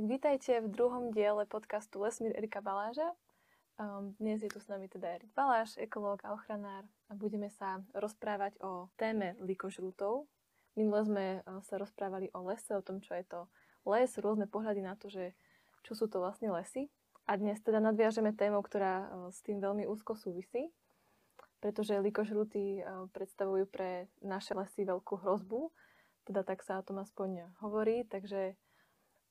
Tak vítajte v druhom diele podcastu Lesmír Erika Baláža. Um, dnes je tu s nami teda Erik Baláš, ekológ a ochranár a budeme sa rozprávať o téme likožrútov. Minule sme uh, sa rozprávali o lese, o tom, čo je to les, rôzne pohľady na to, že čo sú to vlastne lesy. A dnes teda nadviažeme tému, ktorá uh, s tým veľmi úzko súvisí, pretože likožrúty uh, predstavujú pre naše lesy veľkú hrozbu, teda tak sa o tom aspoň hovorí, takže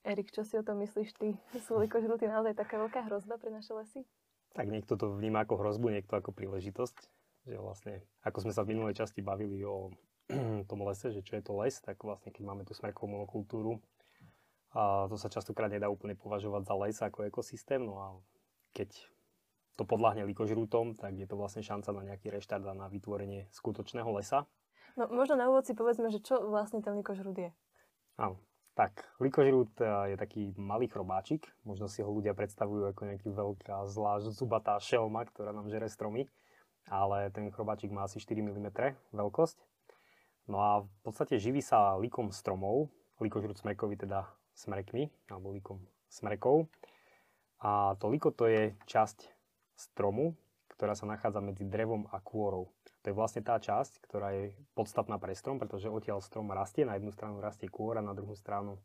Erik, čo si o tom myslíš ty? Sú likožruty naozaj taká veľká hrozba pre naše lesy? Tak niekto to vníma ako hrozbu, niekto ako príležitosť. Že vlastne, ako sme sa v minulej časti bavili o tom lese, že čo je to les, tak vlastne keď máme tú smrkovú monokultúru, a to sa častokrát nedá úplne považovať za les ako ekosystém, no a keď to podľahne likožrútom, tak je to vlastne šanca na nejaký reštart a na vytvorenie skutočného lesa. No možno na úvod si povedzme, že čo vlastne ten likožrút je. Áno, tak, likožrút e, je taký malý chrobáčik, možno si ho ľudia predstavujú ako nejaký veľká zlá zubatá šelma, ktorá nám žere stromy, ale ten chrobáčik má asi 4 mm veľkosť. No a v podstate živí sa likom stromov, likožrút smrekový teda smrekmi, alebo likom smrekov. A to liko to je časť stromu, ktorá sa nachádza medzi drevom a kôrou. To je vlastne tá časť, ktorá je podstatná pre strom, pretože odtiaľ strom rastie, na jednu stranu rastie kôra, na druhú stranu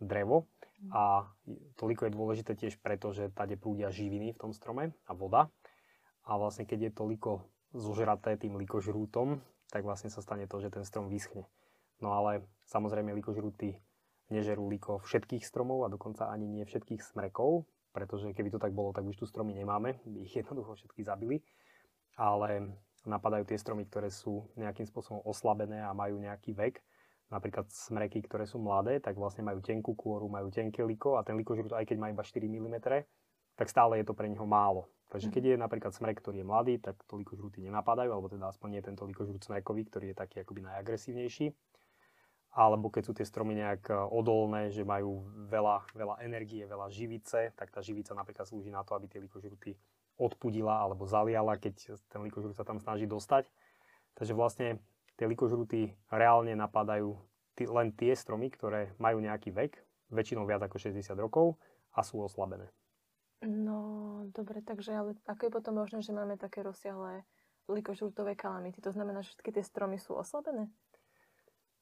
drevo. A toliko je dôležité tiež preto, že tade prúdia živiny v tom strome a voda. A vlastne keď je toliko zožraté tým likožrútom, tak vlastne sa stane to, že ten strom vyschne. No ale samozrejme likožrúty nežerú liko všetkých stromov a dokonca ani nie všetkých smrekov, pretože keby to tak bolo, tak už tu stromy nemáme, by ich jednoducho všetky zabili. Ale napadajú tie stromy, ktoré sú nejakým spôsobom oslabené a majú nejaký vek. Napríklad smreky, ktoré sú mladé, tak vlastne majú tenkú kôru, majú tenké liko a ten likožrút, aj keď má iba 4 mm, tak stále je to pre neho málo. Takže keď je napríklad smrek, ktorý je mladý, tak to likožrúty nenapadajú, alebo teda aspoň nie tento likožrút smrekový, ktorý je taký akoby najagresívnejší. Alebo keď sú tie stromy nejak e, odolné, že majú veľa, veľa energie, veľa živice, tak tá živica napríklad slúži na to, aby tie likožruty odpudila alebo zaliala, keď ten likožrút sa tam snaží dostať. Takže vlastne tie likožruty reálne napadajú t- len tie stromy, ktoré majú nejaký vek, väčšinou viac ako 60 rokov a sú oslabené. No, dobre, takže ale ako je potom možné, že máme také rozsiahle likožrutové kalamity? To znamená, že všetky tie stromy sú oslabené?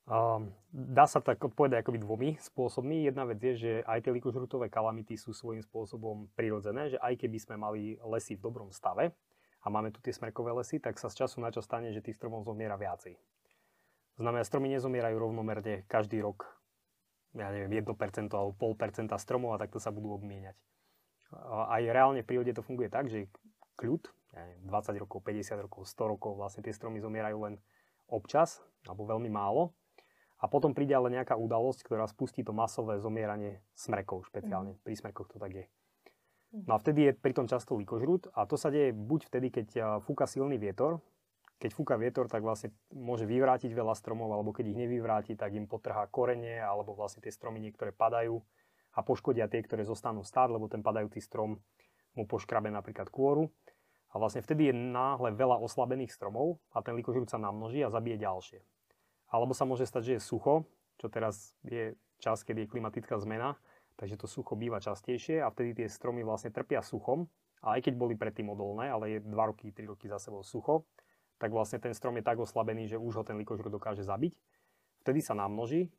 Um, dá sa tak odpovedať akoby dvomi spôsobmi. Jedna vec je, že aj tie likožrutové kalamity sú svojím spôsobom prirodzené, že aj keby sme mali lesy v dobrom stave a máme tu tie smrkové lesy, tak sa z času na čas stane, že tých stromov zomiera viacej. Znamená, stromy nezomierajú rovnomerne každý rok, ja neviem, 1% alebo 0,5% stromov a takto sa budú obmieniať. Aj reálne v prírode to funguje tak, že kľud, ja neviem, 20 rokov, 50 rokov, 100 rokov, vlastne tie stromy zomierajú len občas, alebo veľmi málo a potom príde ale nejaká udalosť, ktorá spustí to masové zomieranie smrekov, špeciálne. Mm. Pri smrekoch to tak je. Mhm. No a vtedy je pritom často likožrút a to sa deje buď vtedy, keď fúka silný vietor. Keď fúka vietor, tak vlastne môže vyvrátiť veľa stromov, alebo keď ich nevyvráti, tak im potrhá korenie, alebo vlastne tie stromy niektoré padajú a poškodia tie, ktoré zostanú stáť, lebo ten padajúci strom mu poškrabe napríklad kôru. A vlastne vtedy je náhle veľa oslabených stromov a ten likožrút sa namnoží a zabije ďalšie. Alebo sa môže stať, že je sucho, čo teraz je čas, keď je klimatická zmena, takže to sucho býva častejšie a vtedy tie stromy vlastne trpia suchom. A aj keď boli predtým odolné, ale je 2 roky, 3 roky za sebou sucho, tak vlastne ten strom je tak oslabený, že už ho ten likožrút dokáže zabiť. Vtedy sa namnoží,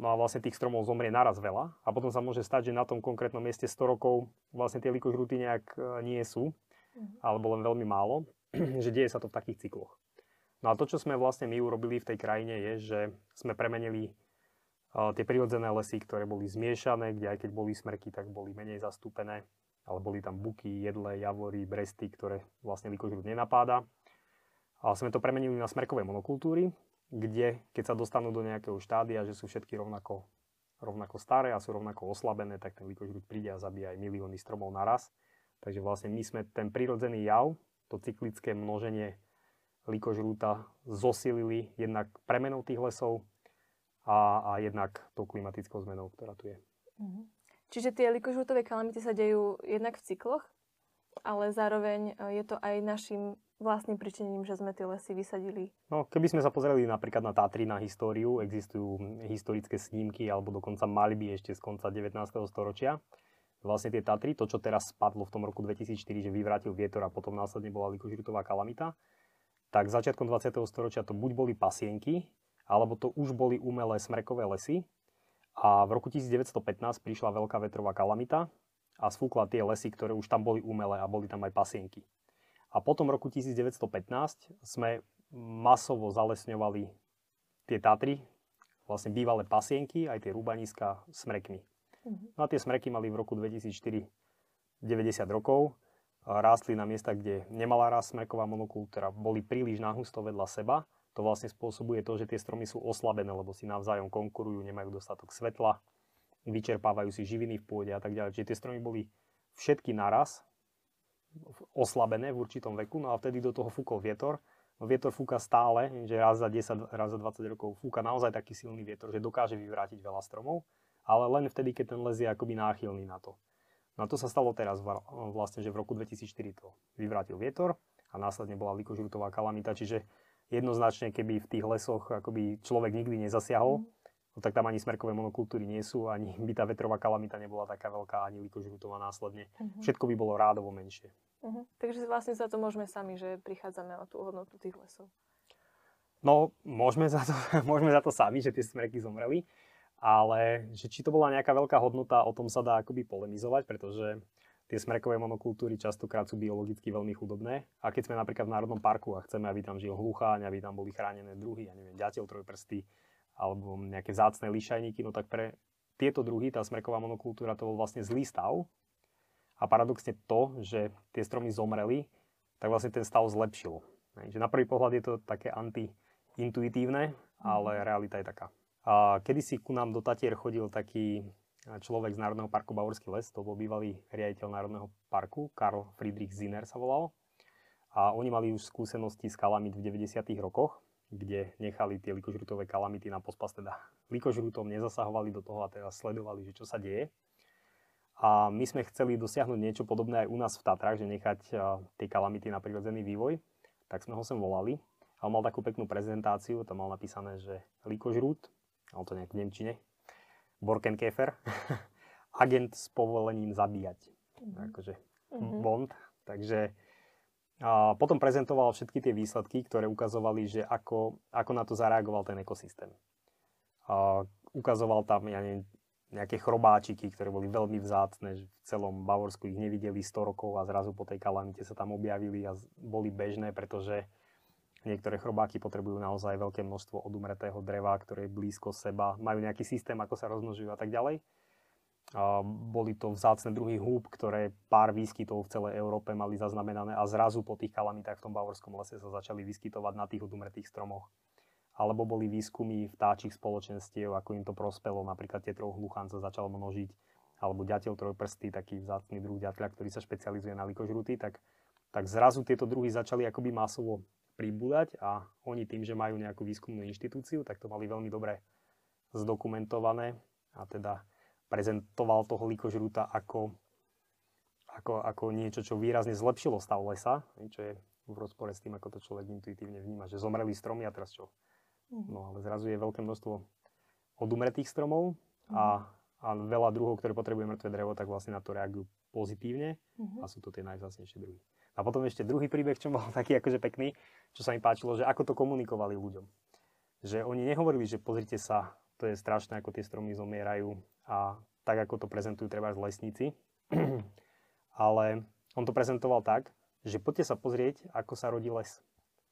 no a vlastne tých stromov zomrie naraz veľa a potom sa môže stať, že na tom konkrétnom mieste 100 rokov vlastne tie likožruty nejak e, nie sú, mm-hmm. alebo len veľmi málo, že deje sa to v takých cykloch. No a to, čo sme vlastne my urobili v tej krajine, je, že sme premenili uh, tie prírodzené lesy, ktoré boli zmiešané, kde aj keď boli smrky, tak boli menej zastúpené, ale boli tam buky, jedle, javory, bresty, ktoré vlastne likožrút nenapáda. A sme to premenili na smrkové monokultúry, kde keď sa dostanú do nejakého štádia, že sú všetky rovnako, rovnako staré a sú rovnako oslabené, tak ten likožrút príde a zabíja aj milióny stromov naraz. Takže vlastne my sme ten prírodzený jav, to cyklické množenie likožrúta zosilili jednak premenou tých lesov a, a jednak tou klimatickou zmenou, ktorá tu je. Mhm. Čiže tie likožrútové kalamity sa dejú jednak v cykloch, ale zároveň e, je to aj našim vlastným pričinením, že sme tie lesy vysadili? No, keby sme sa pozreli napríklad na Tatry, na históriu, existujú historické snímky, alebo dokonca by ešte z konca 19. storočia. Vlastne tie Tatry, to, čo teraz spadlo v tom roku 2004, že vyvrátil vietor a potom následne bola likožrutová kalamita, tak začiatkom 20. storočia to buď boli pasienky, alebo to už boli umelé smrekové lesy. A v roku 1915 prišla veľká vetrová kalamita a sfúkla tie lesy, ktoré už tam boli umelé a boli tam aj pasienky. A potom v roku 1915 sme masovo zalesňovali tie Tatry, vlastne bývalé pasienky, aj tie rúbaniska smrekmi. No a tie smreky mali v roku 2004 90 rokov, rástli na miesta, kde nemala rast smreková monokultúra, boli príliš nahusto vedľa seba. To vlastne spôsobuje to, že tie stromy sú oslabené, lebo si navzájom konkurujú, nemajú dostatok svetla, vyčerpávajú si živiny v pôde a tak ďalej. Čiže tie stromy boli všetky naraz, oslabené v určitom veku, no a vtedy do toho fúkol vietor. No vietor fúka stále, že raz za 10, raz za 20 rokov fúka naozaj taký silný vietor, že dokáže vyvrátiť veľa stromov, ale len vtedy, keď ten les je akoby náchylný na to. No a to sa stalo teraz vlastne, že v roku 2004 to vyvrátil vietor a následne bola likožrutová kalamita, čiže jednoznačne, keby v tých lesoch akoby človek nikdy nezasiahol, mm no tak tam ani smerkové monokultúry nie sú, ani by tá vetrová kalamita nebola taká veľká, ani likožrutová následne. Uh-huh. Všetko by bolo rádovo menšie. Uh-huh. Takže vlastne za to môžeme sami, že prichádzame o tú hodnotu tých lesov. No, môžeme za to, môžeme za to sami, že tie smreky zomreli, ale že či to bola nejaká veľká hodnota, o tom sa dá akoby polemizovať, pretože tie smrekové monokultúry častokrát sú biologicky veľmi chudobné. A keď sme napríklad v Národnom parku a chceme, aby tam žil hlucháň, aby tam boli chránené druhy, ja neviem, ďateľ trojprstý, alebo nejaké zácne lišajníky, no tak pre tieto druhy tá smreková monokultúra to bol vlastne zlý stav. A paradoxne to, že tie stromy zomreli, tak vlastne ten stav zlepšilo. Že na prvý pohľad je to také anti-intuitívne, ale mhm. realita je taká. A kedysi ku nám do Tatier chodil taký človek z Národného parku Bavorský les, to bol bývalý riaditeľ Národného parku, Karl Friedrich Zinner sa volal. A oni mali už skúsenosti s kalamit v 90. rokoch kde nechali tie likožrutové kalamity na pospas, teda likožrutom nezasahovali do toho a teda sledovali, že čo sa deje. A my sme chceli dosiahnuť niečo podobné aj u nás v Tatrách, že nechať tie kalamity na prirodzený vývoj, tak sme ho sem volali. A on mal takú peknú prezentáciu, tam mal napísané, že likožrút, mal to nejak v Nemčine, Borkenkäfer, agent s povolením zabíjať. Mm-hmm. Akože mm-hmm. Bond. Takže a potom prezentoval všetky tie výsledky, ktoré ukazovali, že ako, ako na to zareagoval ten ekosystém. A ukazoval tam ja neviem, nejaké chrobáčiky, ktoré boli veľmi vzácne, že v celom Bavorsku ich nevideli 100 rokov a zrazu po tej kalamite sa tam objavili a boli bežné, pretože niektoré chrobáky potrebujú naozaj veľké množstvo odumretého dreva, ktoré je blízko seba, majú nejaký systém, ako sa rozmnožujú a tak ďalej. Boli to vzácne druhy húb, ktoré pár výskytov v celej Európe mali zaznamenané a zrazu po tých kalamitách v tom bavorskom lese sa začali vyskytovať na tých odumretých stromoch. Alebo boli výskumy vtáčich spoločenstiev, ako im to prospelo, napríklad tetrov hluchán sa začal množiť, alebo ďateľ trojprstý, taký vzácný druh ďatľa, ktorý sa špecializuje na likožruty, tak, tak zrazu tieto druhy začali akoby masovo pribúdať a oni tým, že majú nejakú výskumnú inštitúciu, tak to mali veľmi dobre zdokumentované a teda prezentoval toho likožrúta ako, ako, ako niečo, čo výrazne zlepšilo stav lesa, čo je v rozpore s tým, ako to človek intuitívne vníma, že zomreli stromy a teraz čo? Mhm. No ale zrazu je veľké množstvo odumretých stromov a, a veľa druhov, ktoré potrebujú mŕtve drevo, tak vlastne na to reagujú pozitívne uh-huh. a sú to tie najvzácnejšie druhy. A potom ešte druhý príbeh, čo bol taký akože pekný, čo sa mi páčilo, že ako to komunikovali ľuďom. Že oni nehovorili, že pozrite sa, to je strašné, ako tie stromy zomierajú a tak, ako to prezentujú treba z lesníci. Ale on to prezentoval tak, že poďte sa pozrieť, ako sa rodí les.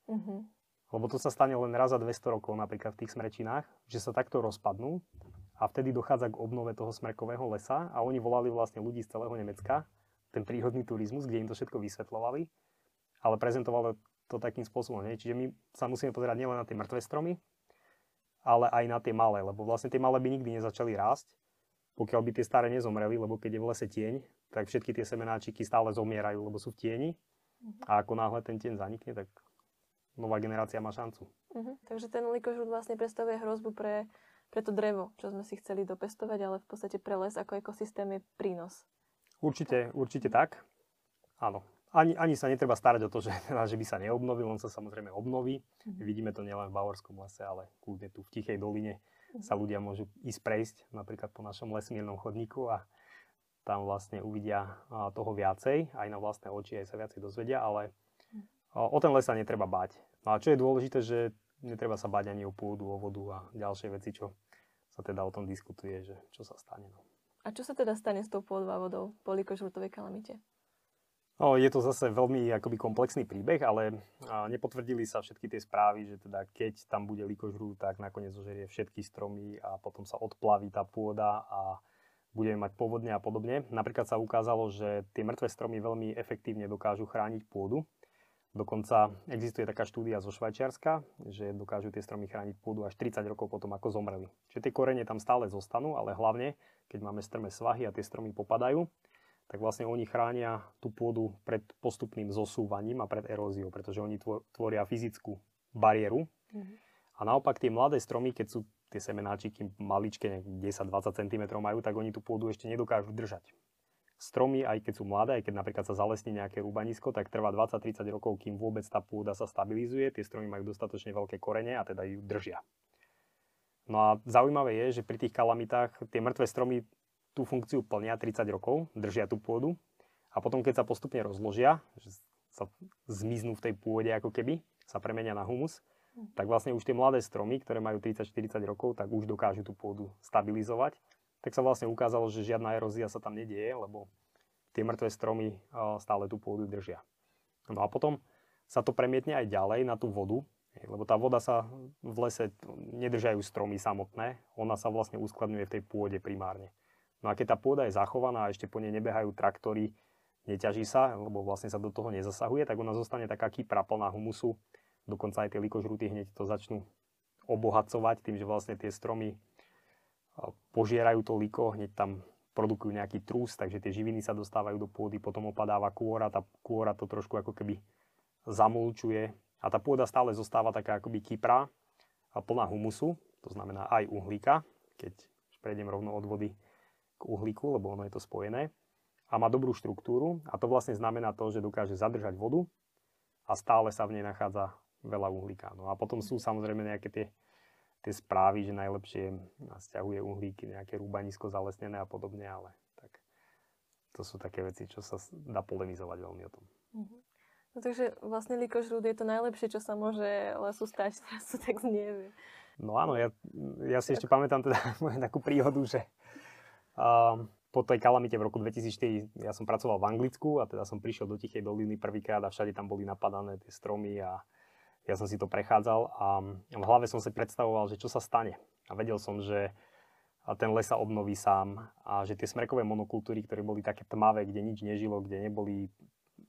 Uh-huh. Lebo to sa stane len raz za 200 rokov, napríklad v tých smrečinách, že sa takto rozpadnú a vtedy dochádza k obnove toho smrekového lesa a oni volali vlastne ľudí z celého Nemecka, ten prírodný turizmus, kde im to všetko vysvetľovali, ale prezentovalo to takým spôsobom. Nie? Čiže my sa musíme pozerať nielen na tie mŕtve stromy, ale aj na tie malé, lebo vlastne tie malé by nikdy nezačali rásť, pokiaľ by tie staré nezomreli, lebo keď je v lese tieň, tak všetky tie semenáčiky stále zomierajú, lebo sú v tieni. Uh-huh. A ako náhle ten tieň zanikne, tak nová generácia má šancu. Uh-huh. Takže ten likožrút vlastne predstavuje hrozbu pre, pre to drevo, čo sme si chceli dopestovať, ale v podstate pre les ako ekosystém je prínos. Určite, určite tak. Áno. ani, ani sa netreba starať o to, že, teda, že by sa neobnovil, on sa samozrejme obnoví. Mhm. Vidíme to nielen v Bavorskom lese, ale kľudne tu v Tichej doline Mhm. sa ľudia môžu ísť prejsť napríklad po našom lesmírnom chodníku a tam vlastne uvidia a, toho viacej, aj na vlastné oči, aj sa viacej dozvedia, ale Mhm. o ten les sa netreba báť. No a čo je dôležité, že netreba sa báť ani o pôdu, o vodu a ďalšie veci, čo sa teda o tom diskutuje, že čo sa stane. No. A čo sa teda stane s tou pôdou a vodou po likožrutovej kalamite? No, je to zase veľmi akoby komplexný príbeh, ale nepotvrdili sa všetky tie správy, že teda keď tam bude likožrú, tak nakoniec zožerie všetky stromy a potom sa odplaví tá pôda a budeme mať povodne a podobne. Napríklad sa ukázalo, že tie mŕtve stromy veľmi efektívne dokážu chrániť pôdu. Dokonca existuje taká štúdia zo Švajčiarska, že dokážu tie stromy chrániť pôdu až 30 rokov potom, ako zomreli. Čiže tie korene tam stále zostanú, ale hlavne, keď máme strmé svahy a tie stromy popadajú, tak vlastne oni chránia tú pôdu pred postupným zosúvaním a pred eróziou, pretože oni tvoria fyzickú bariéru. Mhm. A naopak tie mladé stromy, keď sú tie semenáčiky maličké, 10-20 cm majú, tak oni tú pôdu ešte nedokážu držať. Stromy, aj keď sú mladé, aj keď napríklad sa zalesní nejaké rúbanisko, tak trvá 20-30 rokov, kým vôbec tá pôda sa stabilizuje. Tie stromy majú dostatočne veľké korene a teda ju držia. No a zaujímavé je, že pri tých kalamitách tie mŕtve stromy tú funkciu plnia 30 rokov, držia tú pôdu a potom keď sa postupne rozložia, že sa zmiznú v tej pôde ako keby, sa premenia na humus, tak vlastne už tie mladé stromy, ktoré majú 30-40 rokov, tak už dokážu tú pôdu stabilizovať. Tak sa vlastne ukázalo, že žiadna erózia sa tam nedieje, lebo tie mŕtve stromy stále tú pôdu držia. No a potom sa to premietne aj ďalej na tú vodu, lebo tá voda sa v lese nedržajú stromy samotné, ona sa vlastne uskladňuje v tej pôde primárne. No a keď tá pôda je zachovaná a ešte po nej nebehajú traktory, neťaží sa, lebo vlastne sa do toho nezasahuje, tak ona zostane taká kypra plná humusu, dokonca aj tie likožruty hneď to začnú obohacovať tým, že vlastne tie stromy požierajú to liko, hneď tam produkujú nejaký trús, takže tie živiny sa dostávajú do pôdy, potom opadáva kôra, tá kôra to trošku ako keby zamulčuje a tá pôda stále zostáva taká akoby kyprá a plná humusu, to znamená aj uhlíka, keď prejdem rovno od vody k uhlíku, lebo ono je to spojené a má dobrú štruktúru a to vlastne znamená to, že dokáže zadržať vodu a stále sa v nej nachádza veľa uhlíka. No a potom sú samozrejme nejaké tie, tie správy, že najlepšie stiahuje uhlíky, nejaké rúbanisko zalesnené a podobne, ale tak to sú také veci, čo sa dá polemizovať veľmi o tom. Uh-huh. No takže vlastne likožrúd je to najlepšie, čo sa môže lesu stať, teraz to tak znie. No áno, ja, ja si ešte pamätám teda takú príhodu, že uh, po tej kalamite v roku 2004 ja som pracoval v Anglicku a teda som prišiel do Tichej doliny prvýkrát a všade tam boli napadané tie stromy a ja som si to prechádzal a v hlave som si predstavoval, že čo sa stane. A vedel som, že ten les sa obnoví sám a že tie smrekové monokultúry, ktoré boli také tmavé, kde nič nežilo, kde neboli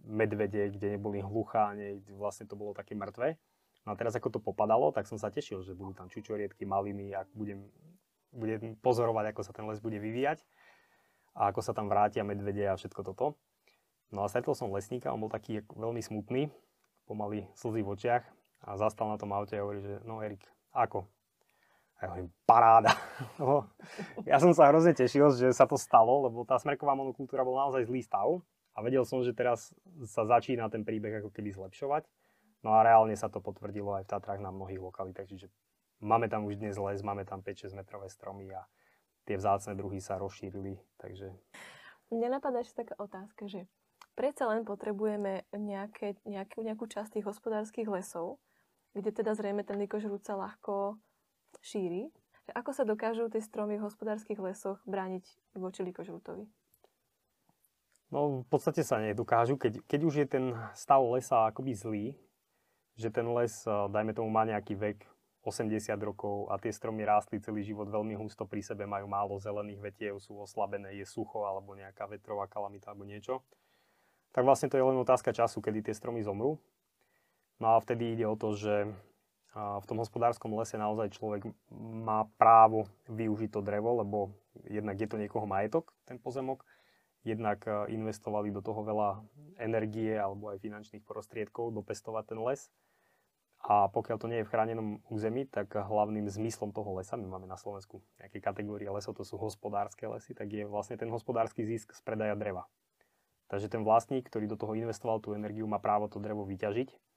medvede, kde neboli hlucháne, vlastne to bolo také mŕtve. No a teraz ako to popadalo, tak som sa tešil, že budú tam čučoriedky, maliny a budem, budem pozorovať, ako sa ten les bude vyvíjať a ako sa tam vrátia medvede a všetko toto. No a stretol som lesníka, on bol taký veľmi smutný, pomaly slzy v očiach a zastal na tom aute a hovorí, že no Erik, ako? A ja hovorím, paráda. ja som sa hrozne tešil, že sa to stalo, lebo tá smrková monokultúra bola naozaj zlý stav a vedel som, že teraz sa začína ten príbeh ako keby zlepšovať. No a reálne sa to potvrdilo aj v Tatrách na mnohých lokalitách, čiže máme tam už dnes les, máme tam 5-6 metrové stromy a tie vzácne druhy sa rozšírili, takže... Mne napadá ešte taká otázka, že predsa len potrebujeme nejaké, nejakú, nejakú časť tých hospodárskych lesov, kde teda zrejme ten likožrút sa ľahko šíri. Ako sa dokážu tie stromy v hospodárskych lesoch brániť voči likožrútovi? No v podstate sa nedokážu. Keď, keď už je ten stav lesa akoby zlý, že ten les, dajme tomu, má nejaký vek 80 rokov a tie stromy rástli celý život veľmi husto pri sebe, majú málo zelených vetiev, sú oslabené, je sucho alebo nejaká vetrová kalamita alebo niečo, tak vlastne to je len otázka času, kedy tie stromy zomrú. No a vtedy ide o to, že v tom hospodárskom lese naozaj človek má právo využiť to drevo, lebo jednak je to niekoho majetok, ten pozemok, jednak investovali do toho veľa energie alebo aj finančných prostriedkov dopestovať ten les a pokiaľ to nie je v chránenom území, tak hlavným zmyslom toho lesa, my máme na Slovensku nejaké kategórie lesov, to sú hospodárske lesy, tak je vlastne ten hospodársky zisk z predaja dreva. Takže ten vlastník, ktorý do toho investoval tú energiu, má právo to drevo vyťažiť.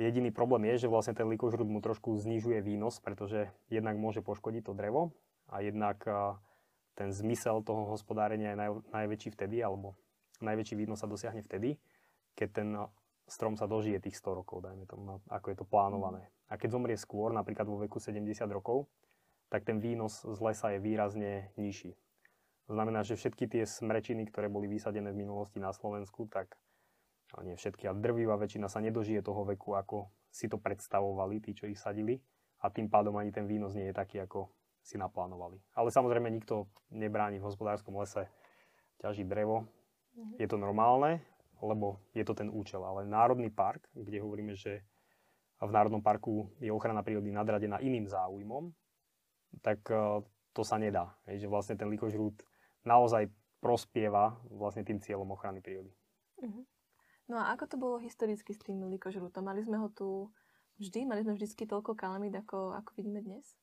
Jediný problém je, že vlastne ten likožrút mu trošku znižuje výnos, pretože jednak môže poškodiť to drevo a jednak ten zmysel toho hospodárenia je naj, najväčší vtedy, alebo najväčší výnos sa dosiahne vtedy, keď ten strom sa dožije tých 100 rokov, dajme tomu, ako je to plánované. A keď zomrie skôr, napríklad vo veku 70 rokov, tak ten výnos z lesa je výrazne nižší. To znamená, že všetky tie smrečiny, ktoré boli vysadené v minulosti na Slovensku, tak nie všetky, ale drvivá väčšina sa nedožije toho veku, ako si to predstavovali, tí, čo ich sadili. A tým pádom ani ten výnos nie je taký, ako si naplánovali. Ale samozrejme nikto nebráni v hospodárskom lese ťažiť drevo. Mm-hmm. Je to normálne, lebo je to ten účel. Ale Národný park, kde hovoríme, že v Národnom parku je ochrana prírody nadradená iným záujmom, tak e, to sa nedá. Že vlastne ten likožrút naozaj prospieva vlastne tým cieľom ochrany prírody. Mm-hmm. No a ako to bolo historicky s tým likožrútom? Mali sme ho tu vždy? Mali sme vždycky toľko kalamít, ako, ako vidíme dnes?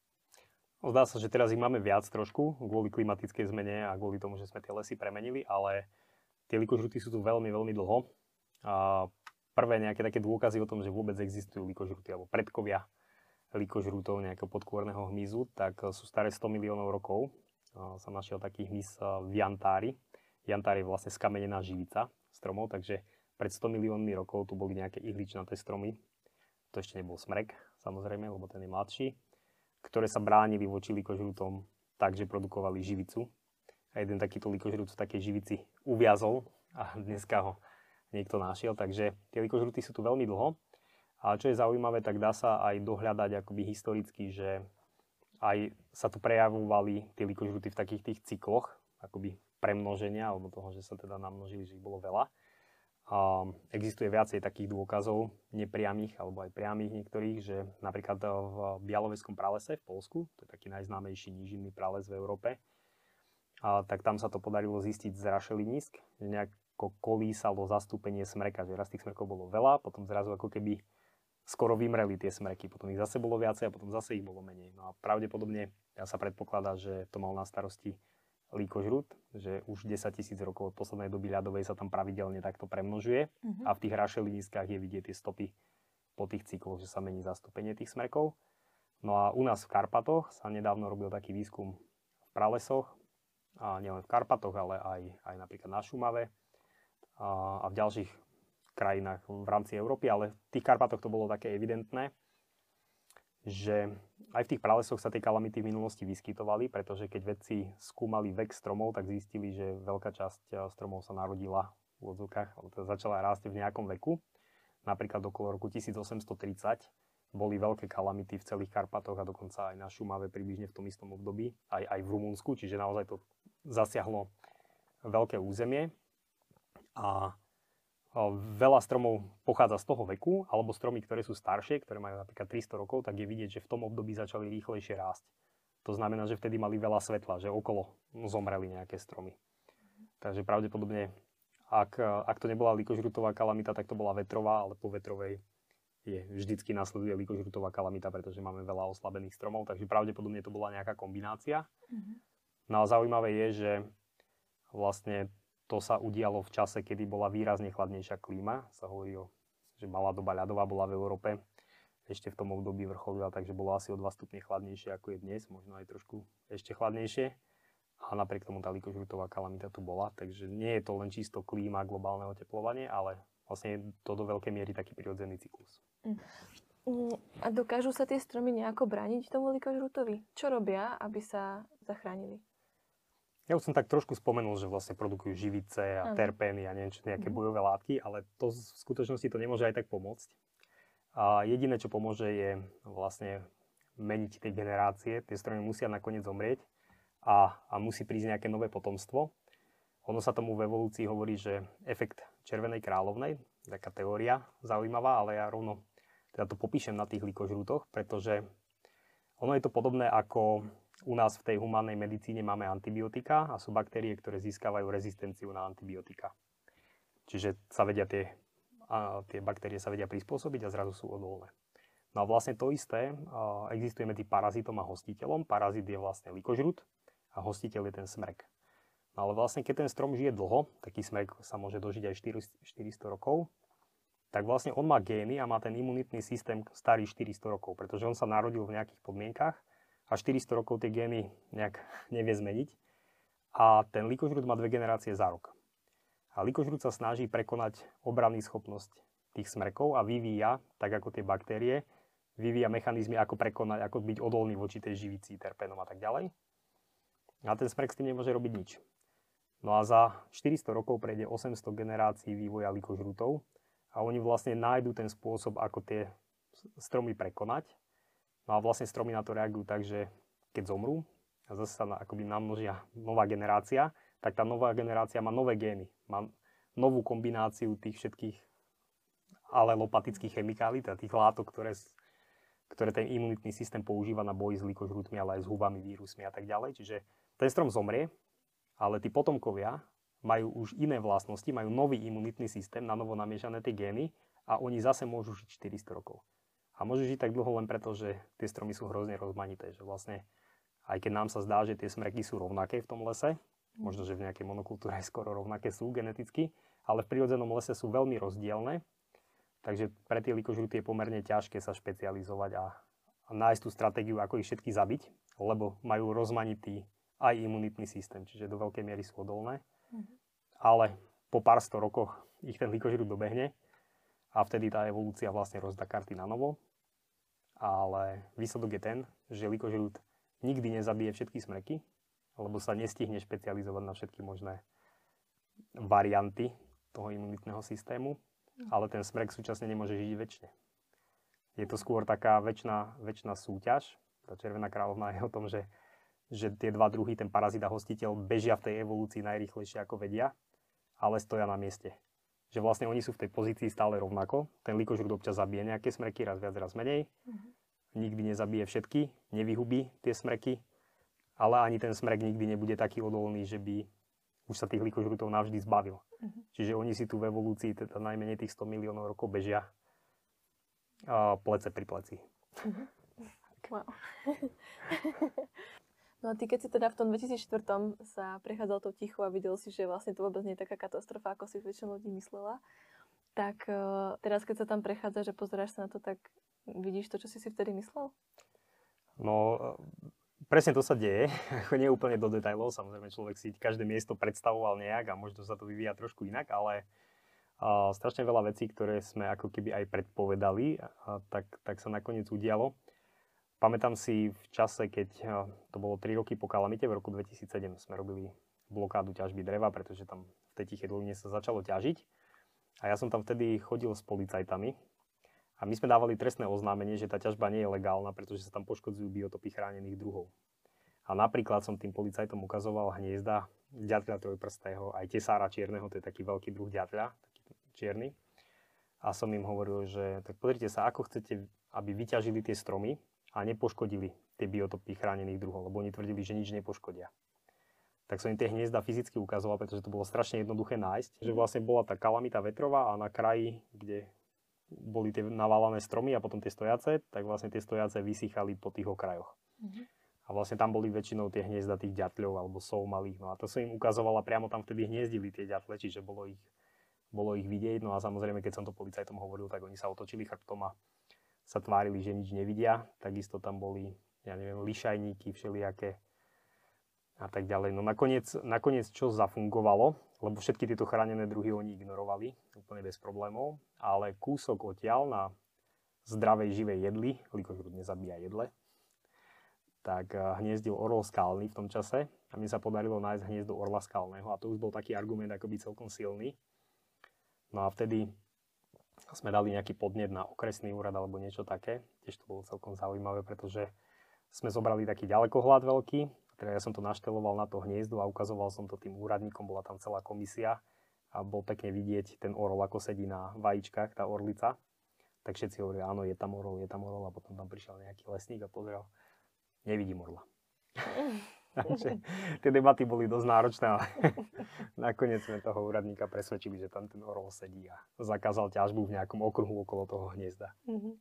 Zdá sa, že teraz ich máme viac trošku kvôli klimatickej zmene a kvôli tomu, že sme tie lesy premenili, ale tie likožruty sú tu veľmi, veľmi dlho. A prvé nejaké také dôkazy o tom, že vôbec existujú likožruty alebo predkovia likožrutov nejakého podkôrneho hmyzu, tak sú staré 100 miliónov rokov. A sa našiel taký hmyz v Jantári. Jantár je vlastne skamenená živica stromov, takže pred 100 miliónmi rokov tu boli nejaké ihličnaté stromy, to ešte nebol smrek, samozrejme, lebo ten je mladší, ktoré sa bránili voči likožrutom tak, že produkovali živicu. A jeden takýto likožrut v takej živici uviazol a dneska ho niekto našiel, takže tie likožruty sú tu veľmi dlho. A čo je zaujímavé, tak dá sa aj dohľadať akoby historicky, že aj sa tu prejavovali tie likožruty v takých tých cykloch, akoby premnoženia, alebo toho, že sa teda namnožili, že ich bolo veľa. A existuje viacej takých dôkazov, nepriamých alebo aj priamých niektorých, že napríklad v Bialoveskom pralese v Polsku, to je taký najznámejší nížinný prales v Európe, a tak tam sa to podarilo zistiť z rašelinísk, že nejako kolísalo zastúpenie smreka, že raz tých smrekov bolo veľa, potom zrazu ako keby skoro vymreli tie smreky, potom ich zase bolo viacej a potom zase ich bolo menej. No a pravdepodobne ja sa predpokladá, že to mal na starosti líkožrút, že už 10 tisíc rokov od poslednej doby ľadovej sa tam pravidelne takto premnožuje uh-huh. a v tých rašeliniskách je vidieť tie stopy po tých cykloch, že sa mení zastúpenie tých smrekov. No a u nás v Karpatoch sa nedávno robil taký výskum v pralesoch, a nielen v Karpatoch, ale aj, aj napríklad na Šumave a, a v ďalších krajinách v rámci Európy, ale v tých Karpatoch to bolo také evidentné, že aj v tých pralesoch sa tie kalamity v minulosti vyskytovali, pretože keď vedci skúmali vek stromov, tak zistili, že veľká časť eh, stromov sa narodila v odzvukách, alebo teda začala rásť v nejakom veku. Napríklad okolo roku 1830 boli veľké kalamity v celých Karpatoch a dokonca aj na Šumave približne v tom istom období, aj, aj v Rumunsku, čiže naozaj to zasiahlo veľké územie. A veľa stromov pochádza z toho veku, alebo stromy, ktoré sú staršie, ktoré majú napríklad 300 rokov, tak je vidieť, že v tom období začali rýchlejšie rásť. To znamená, že vtedy mali veľa svetla, že okolo zomreli nejaké stromy. Takže pravdepodobne, ak, ak to nebola likožrutová kalamita, tak to bola vetrová, ale po vetrovej je vždycky nasleduje likožrutová kalamita, pretože máme veľa oslabených stromov, takže pravdepodobne to bola nejaká kombinácia. Mm-hmm. No a zaujímavé je, že vlastne to sa udialo v čase, kedy bola výrazne chladnejšia klíma. Sa hovorí o, že malá doba ľadová bola v Európe. Ešte v tom období vrcholila, takže bolo asi o 2 stupne chladnejšie ako je dnes, možno aj trošku ešte chladnejšie. A napriek tomu tá likožrutová kalamita tu bola, takže nie je to len čisto klíma, globálne oteplovanie, ale vlastne je to do veľkej miery taký prirodzený cyklus. Mm. a dokážu sa tie stromy nejako brániť tomu likožrutovi? Čo robia, aby sa zachránili? Ja už som tak trošku spomenul, že vlastne produkujú živice a terpény a neviem, nejaké mm. bojové látky, ale to v skutočnosti to nemôže aj tak pomôcť. A jediné, čo pomôže, je vlastne meniť tie generácie. Tie stromy musia nakoniec zomrieť a, a musí prísť nejaké nové potomstvo. Ono sa tomu v evolúcii hovorí, že efekt červenej kráľovnej, taká teória zaujímavá, ale ja rovno teda to popíšem na tých likožrútoch, pretože ono je to podobné ako u nás v tej humánnej medicíne máme antibiotika a sú baktérie, ktoré získavajú rezistenciu na antibiotika. Čiže sa vedia tie, a tie baktérie sa vedia prispôsobiť a zrazu sú odolné. No a vlastne to isté existuje medzi parazitom a hostiteľom. Parazit je vlastne likožrut a hostiteľ je ten smrek. No ale vlastne, keď ten strom žije dlho, taký smrek sa môže dožiť aj 400 rokov, tak vlastne on má gény a má ten imunitný systém starý 400 rokov, pretože on sa narodil v nejakých podmienkach a 400 rokov tie gény nejak nevie zmeniť. A ten likožrút má dve generácie za rok. A likožrút sa snaží prekonať obranný schopnosť tých smrekov a vyvíja, tak ako tie baktérie, vyvíja mechanizmy, ako prekonať, ako byť odolný voči tej živici, terpénom a tak ďalej. A ten smrek s tým nemôže robiť nič. No a za 400 rokov prejde 800 generácií vývoja likožrutov a oni vlastne nájdú ten spôsob, ako tie stromy prekonať. No a vlastne stromy na to reagujú tak, že keď zomrú a zase sa akoby namnožia nová generácia, tak tá nová generácia má nové gény. Má novú kombináciu tých všetkých alelopatických chemikálií, teda tých látok, ktoré, ktoré ten imunitný systém používa na boj s likožrutmi, ale aj s hubami, vírusmi a tak ďalej. Čiže ten strom zomrie ale tí potomkovia majú už iné vlastnosti, majú nový imunitný systém, na novo namiešané tie gény a oni zase môžu žiť 400 rokov. A môžu žiť tak dlho len preto, že tie stromy sú hrozne rozmanité, že vlastne aj keď nám sa zdá, že tie smreky sú rovnaké v tom lese, možno, že v nejakej monokultúre skoro rovnaké sú geneticky, ale v prírodzenom lese sú veľmi rozdielne, takže pre tie likožruty je pomerne ťažké sa špecializovať a, a nájsť tú stratégiu, ako ich všetky zabiť, lebo majú rozmanitý aj imunitný systém, čiže do veľkej miery sú odolné. Mm-hmm. Ale po pár sto rokoch ich ten likožrút dobehne a vtedy tá evolúcia vlastne rozdá karty na novo. Ale výsledok je ten, že likožrút nikdy nezabije všetky smreky, lebo sa nestihne špecializovať na všetky možné varianty toho imunitného systému, ale ten smrek súčasne nemôže žiť väčšine. Je to skôr taká väčšina, väčšina súťaž. Tá Červená kráľovná je o tom, že že tie dva druhy, ten parazit a hostiteľ, bežia v tej evolúcii najrýchlejšie ako vedia, ale stoja na mieste. Že vlastne oni sú v tej pozícii stále rovnako. Ten likožrút občas zabije nejaké smreky, raz viac, raz menej. Mm-hmm. Nikdy nezabije všetky, nevyhubí tie smreky, ale ani ten smrek nikdy nebude taký odolný, že by už sa tých likožrutov navždy zbavil. Mm-hmm. Čiže oni si tu v evolúcii, teda najmenej tých 100 miliónov rokov bežia a plece pri pleci. Mm-hmm. Wow. No a ty keď si teda v tom 2004 sa prechádzal tou ticho a videl si, že vlastne to vôbec nie je taká katastrofa, ako si väčšina ľudí myslela, tak uh, teraz keď sa tam prechádza, že pozeráš sa na to, tak vidíš to, čo si si vtedy myslel? No, e, presne to sa deje, ako nie úplne do detajlov, samozrejme človek si každé miesto predstavoval nejak a možno sa to vyvíja trošku inak, ale uh, strašne veľa vecí, ktoré sme ako keby aj predpovedali, uh, tak, tak sa nakoniec udialo. Pamätám si v čase, keď eh, to bolo 3 roky po kalamite, v roku 2007 sme robili blokádu ťažby dreva, pretože tam v tej tichej doline sa začalo ťažiť. A ja som tam vtedy chodil s policajtami a my sme dávali trestné oznámenie, že tá ťažba nie je legálna, pretože sa tam poškodzujú biotopy chránených druhov. A napríklad som tým policajtom ukazoval hniezda ďatľa trojprstého, aj tesára čierneho, to je taký veľký druh ďatľa, taký čierny. A som im hovoril, že tak pozrite sa, ako chcete, aby vyťažili tie stromy, a nepoškodili tie biotopy chránených druhov, lebo oni tvrdili, že nič nepoškodia. Tak som im tie hniezda fyzicky ukazoval, pretože to bolo strašne jednoduché nájsť, že vlastne bola tá kalamita vetrová a na kraji, kde boli tie naválané stromy a potom tie stojace, tak vlastne tie stojace vysychali po tých okrajoch. Mm-hmm. A vlastne tam boli väčšinou tie hniezda tých ďatľov alebo sov malých. No a to som im ukazovala priamo tam vtedy hniezdili tie ďatle, čiže bolo ich, bolo ich vidieť. No a samozrejme, keď som to policajtom hovoril, tak oni sa otočili chrbtom a sa tvárili, že nič nevidia. Takisto tam boli, ja neviem, lišajníky všelijaké a tak ďalej. No nakoniec, nakoniec čo zafungovalo, lebo všetky tieto chránené druhy oni ignorovali úplne bez problémov, ale kúsok odtiaľ na zdravej živej jedli, likožrút nezabíja jedle, tak eh, hniezdil orol skalný v tom čase a mi sa podarilo nájsť hniezdo orla skalného a to už bol taký argument akoby celkom silný. No a vtedy sme dali nejaký podnet na okresný úrad alebo niečo také. Tiež to bolo celkom zaujímavé, pretože sme zobrali taký ďalekohľad veľký, teda ja som to našteloval na to hniezdo a ukazoval som to tým úradníkom, bola tam celá komisia a bol pekne vidieť ten orol, ako sedí na vajíčkach, tá orlica. Tak všetci hovorili, áno, je tam orol, je tam orol a potom tam prišiel nejaký lesník a pozrel, nevidím orla. Takže tie debaty boli dosť náročné, ale nakoniec sme toho úradníka presvedčili, že tam ten orol sedí a zakázal ťažbu v nejakom okruhu okolo toho hniezda. Mhm.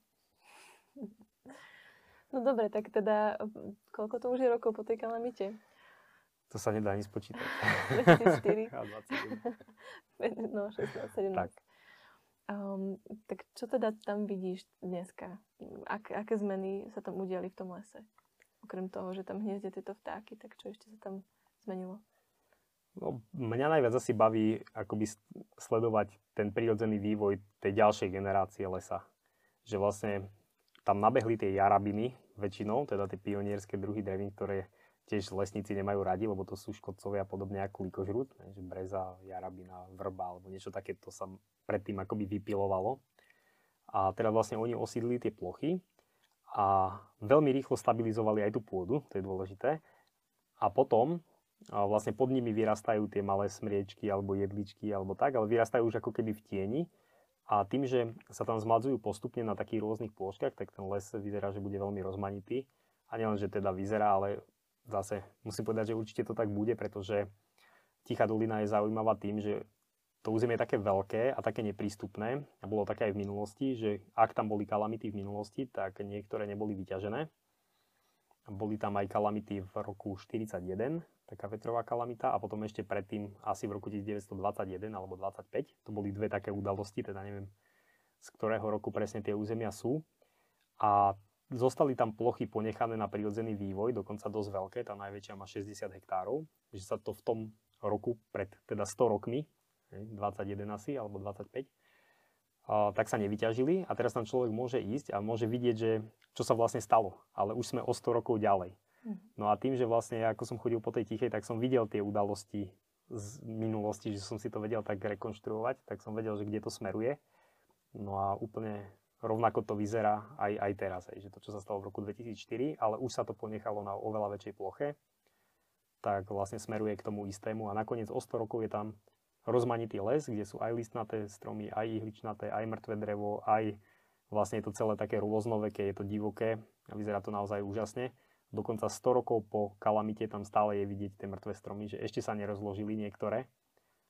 No dobre, tak teda koľko to už je rokov po tej kalamite? To sa nedá ani spočítať. 2004. A 21. no, 16, 17. Tak. Um, tak čo teda tam vidíš dneska? Ak, aké zmeny sa tam udiali v tom lese? Okrem toho, že tam hniezdia tieto vtáky, tak čo ešte sa tam zmenilo? No, mňa najviac asi baví akoby sledovať ten prírodzený vývoj tej ďalšej generácie lesa. Že vlastne tam nabehli tie jarabiny väčšinou, teda tie pionierské druhy drevín, ktoré tiež lesníci nemajú radi, lebo to sú škodcovia podobne ako likožrút, že breza, jarabina, vrba alebo niečo také, to sa predtým akoby vypilovalo. A teda vlastne oni osídlili tie plochy a veľmi rýchlo stabilizovali aj tú pôdu, to je dôležité. A potom vlastne pod nimi vyrastajú tie malé smriečky alebo jedličky alebo tak, ale vyrastajú už ako keby v tieni. A tým, že sa tam zmadzujú postupne na takých rôznych plôžkach, tak ten les vyzerá, že bude veľmi rozmanitý. A nielen, že teda vyzerá, ale zase musím povedať, že určite to tak bude, pretože Tichá dolina je zaujímavá tým, že to územie je také veľké a také neprístupné, a bolo také aj v minulosti, že ak tam boli kalamity v minulosti, tak niektoré neboli vyťažené. Boli tam aj kalamity v roku 41, taká vetrová kalamita, a potom ešte predtým, asi v roku 1921 alebo 25, to boli dve také udalosti, teda neviem, z ktorého roku presne tie územia sú. A zostali tam plochy ponechané na prírodzený vývoj, dokonca dosť veľké, tá najväčšia má 60 hektárov, že sa to v tom roku pred teda 100 rokmi, 21 asi, alebo 25, a, tak sa nevyťažili a teraz tam človek môže ísť a môže vidieť, že čo sa vlastne stalo, ale už sme o 100 rokov ďalej. Mhm. No a tým, že vlastne ja, ako som chodil po tej tichej, tak som videl tie udalosti z minulosti, že som si to vedel tak rekonštruovať, tak som vedel, že kde to smeruje. No a úplne rovnako to vyzerá aj, aj teraz, aj, že to, čo sa stalo v roku 2004, ale už sa to ponechalo na oveľa väčšej ploche, tak vlastne smeruje k tomu istému a nakoniec o 100 rokov je tam rozmanitý les, kde sú aj listnaté stromy, aj ihličnaté, aj mŕtve drevo, aj vlastne je to celé také rôznoveké, je to divoké a vyzerá to naozaj úžasne. Dokonca 100 rokov po kalamite tam stále je vidieť tie mŕtve stromy, že ešte sa nerozložili niektoré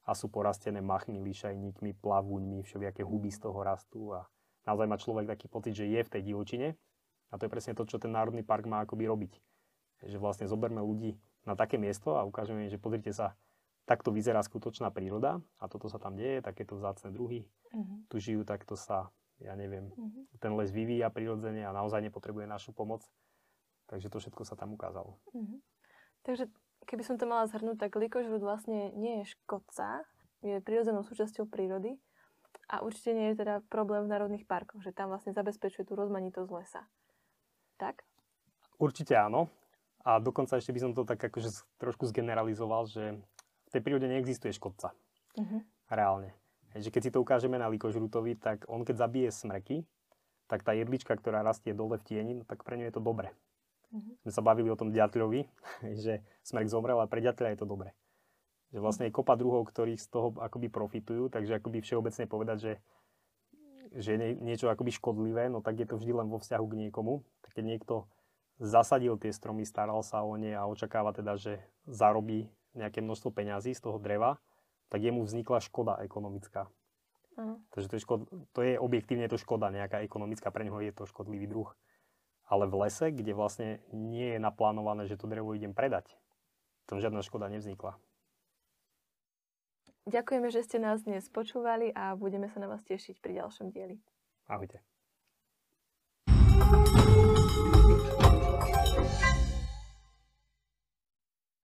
a sú porastené machmi, lišajníkmi, plavúňmi, všelijaké huby z toho rastú a naozaj má človek taký pocit, že je v tej divočine a to je presne to, čo ten národný park má akoby robiť. Že vlastne zoberme ľudí na také miesto a ukážeme im, že pozrite sa, takto vyzerá skutočná príroda a toto sa tam deje, takéto vzácne druhy Mhm. tu žijú, takto sa, ja neviem, Mhm. ten les vyvíja prirodzene a naozaj nepotrebuje našu pomoc. Takže to všetko sa tam ukázalo. Mhm. Takže keby som to mala zhrnúť, tak likožrút vlastne nie je škodca, je prirodzenou súčasťou prírody a určite nie je teda problém v národných parkoch, že tam vlastne zabezpečuje tú rozmanitosť lesa. Tak? Určite áno. A dokonca ešte by som to tak akože trošku zgeneralizoval, že v tej prírode neexistuje škodca. Mhm. Reálne. Hej, že keď si to ukážeme na likožrutovi, tak on keď zabije smreky, tak tá jedlička, ktorá rastie dole v tieni, no tak pre ňu je to dobre. Mhm. sme sa bavili o tom ďatľovi, že smrek zomrel a pre ďatľa je to dobre. Že vlastne je kopa druhov, ktorí z toho akoby profitujú, takže akoby všeobecne povedať, že, že je nie- niečo akoby škodlivé, no tak je to vždy len vo vzťahu k niekomu. Tak keď niekto zasadil tie stromy, staral sa o ne a očakáva teda, že zarobí nejaké množstvo peňazí z toho dreva, tak jemu vznikla škoda ekonomická. Áno. Takže to je, škod, to je objektívne to škoda nejaká ekonomická, pre neho je to škodlivý druh. Ale v lese, kde vlastne nie je naplánované, že to drevo idem predať, tam žiadna škoda nevznikla. Ďakujeme, že ste nás dnes počúvali a budeme sa na vás tešiť pri ďalšom dieli. Ahojte.